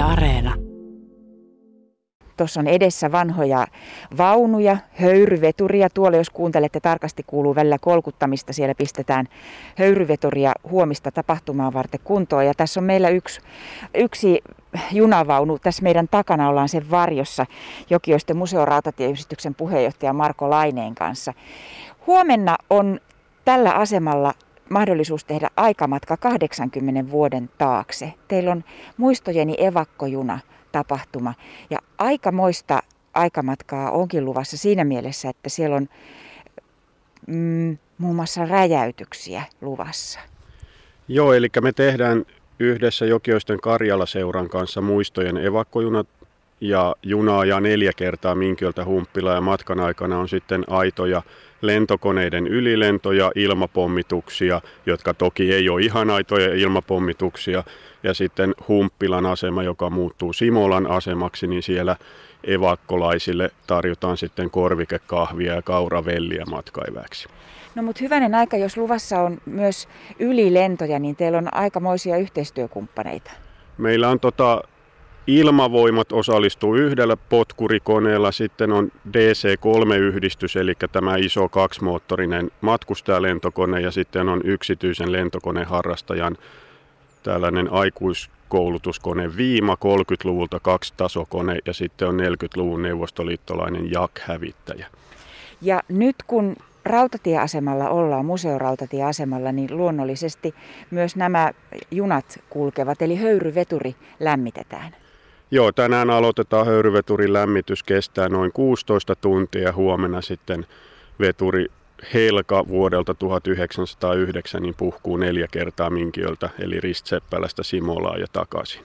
Areena. Tuossa on edessä vanhoja vaunuja, höyryveturia. Tuolla jos kuuntelette tarkasti kuuluu välillä kolkuttamista. Siellä pistetään höyryveturia huomista tapahtumaa varten kuntoon. Ja tässä on meillä yksi, yksi junavaunu. Tässä meidän takana ollaan sen varjossa Jokioisten museorautatieyhdistyksen puheenjohtaja Marko Laineen kanssa. Huomenna on tällä asemalla mahdollisuus tehdä aikamatka 80 vuoden taakse. Teillä on muistojeni evakkojuna tapahtuma ja aikamoista aikamatkaa onkin luvassa siinä mielessä, että siellä on mm, muun muassa räjäytyksiä luvassa. Joo, eli me tehdään yhdessä Jokioisten Karjala-seuran kanssa muistojen evakkojunat ja junaa ja neljä kertaa Minkiöltä Humppila ja matkan aikana on sitten aitoja lentokoneiden ylilentoja, ilmapommituksia, jotka toki ei ole ihan aitoja ilmapommituksia, ja sitten Humppilan asema, joka muuttuu Simolan asemaksi, niin siellä evakkolaisille tarjotaan sitten korvikekahvia ja kauravelliä matkaiväksi. No mutta hyvänen aika, jos luvassa on myös ylilentoja, niin teillä on aikamoisia yhteistyökumppaneita. Meillä on tota Ilmavoimat osallistuu yhdellä potkurikoneella, sitten on DC-3-yhdistys, eli tämä iso kaksimoottorinen matkustajalentokone, ja sitten on yksityisen lentokoneharrastajan tällainen aikuiskoulutuskone Viima 30-luvulta kaksi tasokone, ja sitten on 40-luvun neuvostoliittolainen Jak-hävittäjä. Ja nyt kun rautatieasemalla ollaan, museorautatieasemalla, niin luonnollisesti myös nämä junat kulkevat, eli höyryveturi lämmitetään. Joo, tänään aloitetaan höyryveturin lämmitys, kestää noin 16 tuntia. Huomenna sitten veturi Helka vuodelta 1909 niin puhkuu neljä kertaa Minkiöltä, eli Ristseppälästä Simolaa ja takaisin.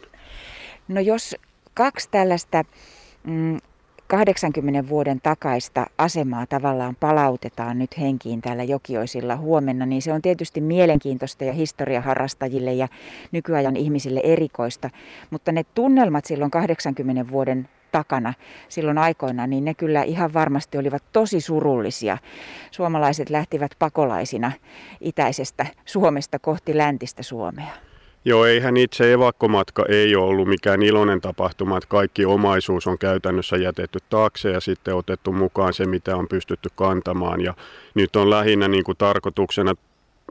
No jos kaksi tällaista mm, 80 vuoden takaista asemaa tavallaan palautetaan nyt henkiin täällä Jokioisilla huomenna, niin se on tietysti mielenkiintoista ja historiaharrastajille ja nykyajan ihmisille erikoista. Mutta ne tunnelmat silloin 80 vuoden takana silloin aikoina, niin ne kyllä ihan varmasti olivat tosi surullisia. Suomalaiset lähtivät pakolaisina itäisestä Suomesta kohti läntistä Suomea. Joo, eihän itse evakkomatka ei ole ollut mikään iloinen tapahtuma, että kaikki omaisuus on käytännössä jätetty taakse ja sitten otettu mukaan se, mitä on pystytty kantamaan. Ja nyt on lähinnä niin kuin tarkoituksena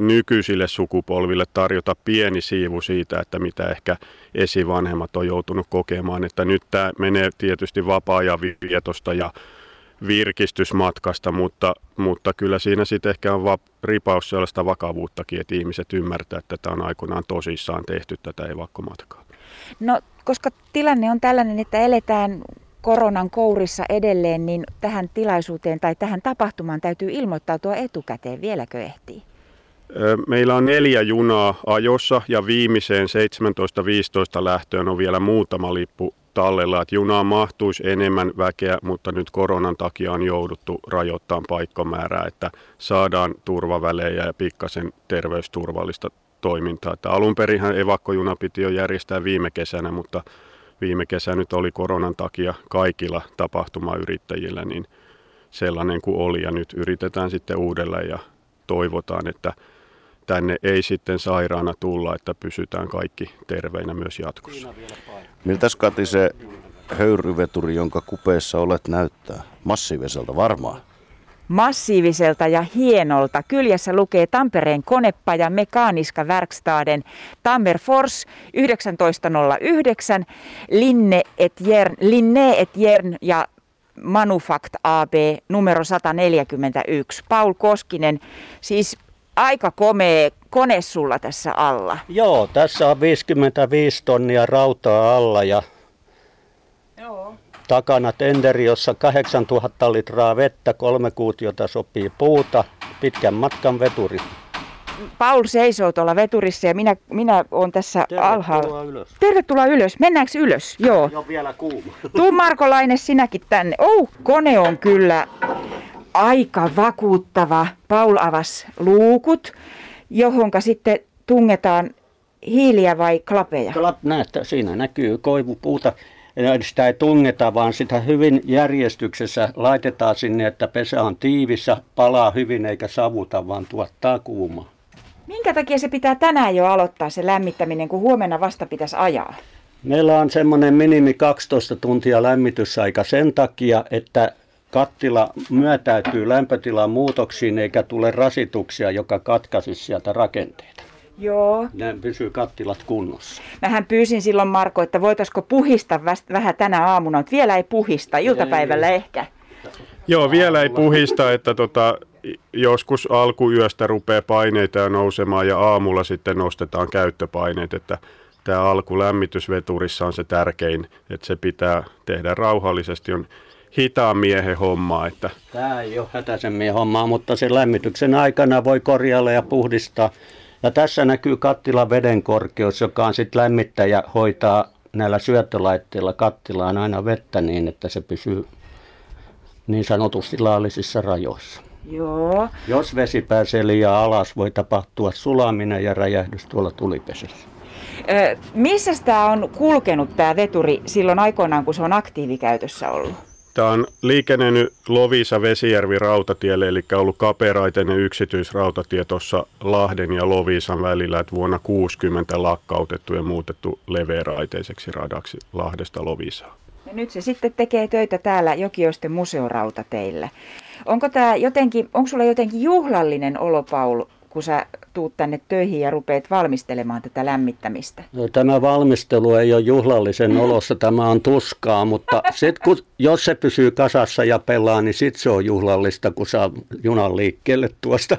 nykyisille sukupolville tarjota pieni siivu siitä, että mitä ehkä esivanhemmat on joutunut kokemaan. Että nyt tämä menee tietysti vapaa-ajan vietosta ja virkistysmatkasta, mutta, mutta kyllä siinä sitten ehkä on va- ripaus sellaista vakavuuttakin, että ihmiset ymmärtää, että tämä on aikoinaan tosissaan tehty tätä evakkomatkaa. No, koska tilanne on tällainen, että eletään koronan kourissa edelleen, niin tähän tilaisuuteen tai tähän tapahtumaan täytyy ilmoittautua etukäteen. Vieläkö ehtii? Meillä on neljä junaa ajossa ja viimeiseen 17.15 lähtöön on vielä muutama lippu tallella, että junaan mahtuisi enemmän väkeä, mutta nyt koronan takia on jouduttu rajoittamaan paikkamäärää, että saadaan turvavälejä ja pikkasen terveysturvallista toimintaa. Että alun perinhän evakkojuna piti jo järjestää viime kesänä, mutta viime kesä nyt oli koronan takia kaikilla tapahtumayrittäjillä niin sellainen kuin oli ja nyt yritetään sitten uudelleen ja toivotaan, että tänne ei sitten sairaana tulla, että pysytään kaikki terveinä myös jatkossa. Miltä Kati se höyryveturi, jonka kupeessa olet näyttää? Massiiviselta varmaan. Massiiviselta ja hienolta. Kyljessä lukee Tampereen konepaja Mekaaniska Verkstaden Tammerfors 1909, Linne et Jern, Linne et Jern ja Manufact AB numero 141. Paul Koskinen, siis aika komea kone sulla tässä alla. Joo, tässä on 55 tonnia rautaa alla ja Joo. takana tenderi, jossa 8000 litraa vettä, kolme kuutiota sopii puuta, pitkän matkan veturi. Paul seisoo tuolla veturissa ja minä, minä olen tässä Tervetuloa alhaalla. ylös. Tervetuloa ylös. Mennäänkö ylös? Joo. Jo vielä kuuma. Tuu Marko Laine sinäkin tänne. Oh, kone on kyllä aika vakuuttava. Paul avasi luukut, johonka sitten tungetaan hiiliä vai klapeja. Klap, näette, siinä näkyy koivupuuta. Sitä ei tungeta, vaan sitä hyvin järjestyksessä laitetaan sinne, että pesä on tiivissä, palaa hyvin eikä savuta, vaan tuottaa kuumaa. Minkä takia se pitää tänään jo aloittaa se lämmittäminen, kun huomenna vasta pitäisi ajaa? Meillä on semmoinen minimi 12 tuntia lämmitysaika sen takia, että kattila myötäytyy lämpötilan muutoksiin eikä tule rasituksia, joka katkaisisi sieltä rakenteita. Joo. Ne pysyy kattilat kunnossa. Mähän pyysin silloin Marko, että voitaisiko puhista vähän tänä aamuna, mutta vielä ei puhista, iltapäivällä ei. ehkä. Joo, vielä ei puhista, että tota, joskus alkuyöstä rupeaa paineita ja nousemaan ja aamulla sitten nostetaan käyttöpaineet, että tämä alkulämmitysveturissa on se tärkein, että se pitää tehdä rauhallisesti, on hitaan miehen hommaa. Että... Tämä ei ole hätäisen miehen hommaa, mutta sen lämmityksen aikana voi korjailla ja puhdistaa. Ja tässä näkyy kattilan veden korkeus, joka on sitten lämmittäjä hoitaa näillä syöttölaitteilla kattilaan aina vettä niin, että se pysyy niin sanotusti laillisissa rajoissa. Joo. Jos vesi pääsee liian alas, voi tapahtua sulaminen ja räjähdys tuolla tulipesässä. Ö, missä tämä on kulkenut tämä veturi silloin aikoinaan, kun se on aktiivikäytössä ollut? Tämä on liikennöinyt Lovisa Vesijärvi rautatielle, eli ollut kaperaiteinen yksityisrautatie tuossa Lahden ja Lovisan välillä, että vuonna 60 lakkautettu ja muutettu leveäraiteiseksi radaksi Lahdesta Lovisaan. Ja nyt se sitten tekee töitä täällä Jokioisten museorautateillä. Onko tämä jotenkin, onko sulla jotenkin juhlallinen olo, Paul, kun sä tuut tänne töihin ja rupeat valmistelemaan tätä lämmittämistä? No, tämä valmistelu ei ole juhlallisen olossa, tämä on tuskaa, mutta sit, kun, jos se pysyy kasassa ja pelaa, niin sitten se on juhlallista, kun saa junan liikkeelle tuosta.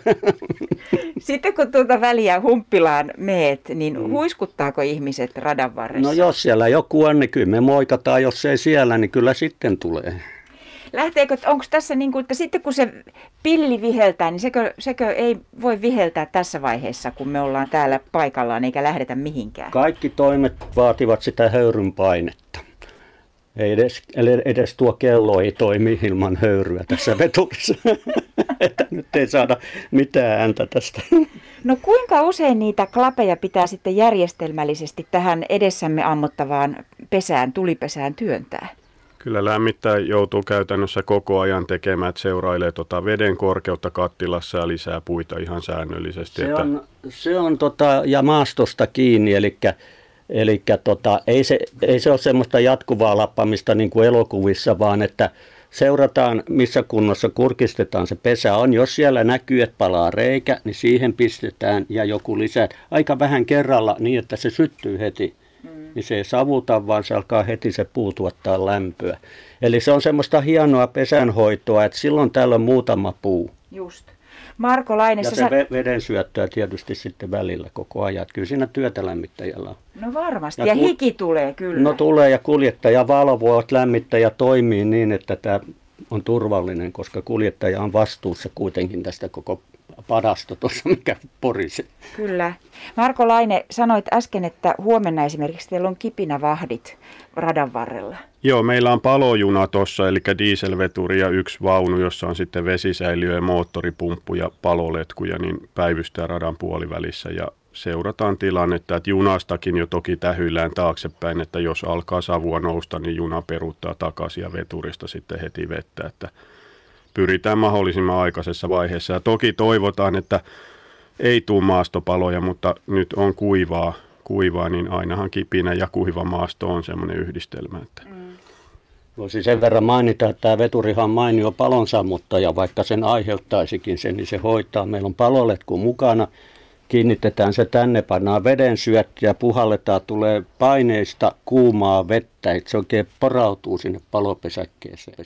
Sitten kun tuota väliä humppilaan meet, niin mm. huiskuttaako ihmiset radan varressa? No jos siellä joku on, niin kyllä me moikataan, jos ei siellä, niin kyllä sitten tulee. Lähteekö, onko tässä niin kuin, että sitten kun se pilli viheltää, niin sekö, sekö ei voi viheltää tässä vaiheessa, kun me ollaan täällä paikallaan eikä lähdetä mihinkään? Kaikki toimet vaativat sitä höyryn painetta. Ei edes, edes tuo kello ei toimi ilman höyryä tässä veturissa. että nyt ei saada mitään ääntä tästä. No kuinka usein niitä klapeja pitää sitten järjestelmällisesti tähän edessämme ammottavaan pesään, tulipesään työntää? Kyllä lämmittää joutuu käytännössä koko ajan tekemään, että seurailee tota veden korkeutta kattilassa ja lisää puita ihan säännöllisesti. Se että... on, se on tota, ja maastosta kiinni, eli Eli tota, ei, se, ei se ole semmoista jatkuvaa lappamista niin kuin elokuvissa, vaan että seurataan missä kunnossa kurkistetaan se pesä on. Jos siellä näkyy, että palaa reikä, niin siihen pistetään ja joku lisää. Aika vähän kerralla niin, että se syttyy heti niin se ei savuta, vaan se alkaa heti se puu tuottaa lämpöä. Eli se on semmoista hienoa pesänhoitoa, että silloin täällä on muutama puu. Just. Marko Laine, ja se sä... veden syöttöä tietysti sitten välillä koko ajan. Kyllä siinä työtä lämmittäjällä on. No varmasti, ja, ja hiki tulee kyllä. No tulee ja kuljettaja valvoo, että lämmittäjä toimii niin, että tämä on turvallinen, koska kuljettaja on vastuussa kuitenkin tästä koko padasta tuossa, mikä porisi. Kyllä. Marko Laine, sanoit äsken, että huomenna esimerkiksi teillä on kipinävahdit radan varrella. Joo, meillä on palojuna tuossa, eli dieselveturi ja yksi vaunu, jossa on sitten vesisäiliö ja moottoripumppu ja paloletkuja, niin päivystää radan puolivälissä ja seurataan tilannetta, että junastakin jo toki tähyillään taaksepäin, että jos alkaa savua nousta, niin juna peruuttaa takaisin ja veturista sitten heti vettä, että pyritään mahdollisimman aikaisessa vaiheessa. Ja toki toivotaan, että ei tule maastopaloja, mutta nyt on kuivaa, kuivaa niin ainahan kipinä ja kuiva maasto on semmoinen yhdistelmä. Että. Mm. Voisi sen verran mainita, että tämä veturihan on mainio palonsammuttaja, vaikka sen aiheuttaisikin sen, niin se hoitaa. Meillä on paloletku mukana, kiinnitetään se tänne, pannaan veden syöttiä, puhalletaan, tulee paineista kuumaa vettä, että se oikein porautuu sinne palopesäkkeeseen.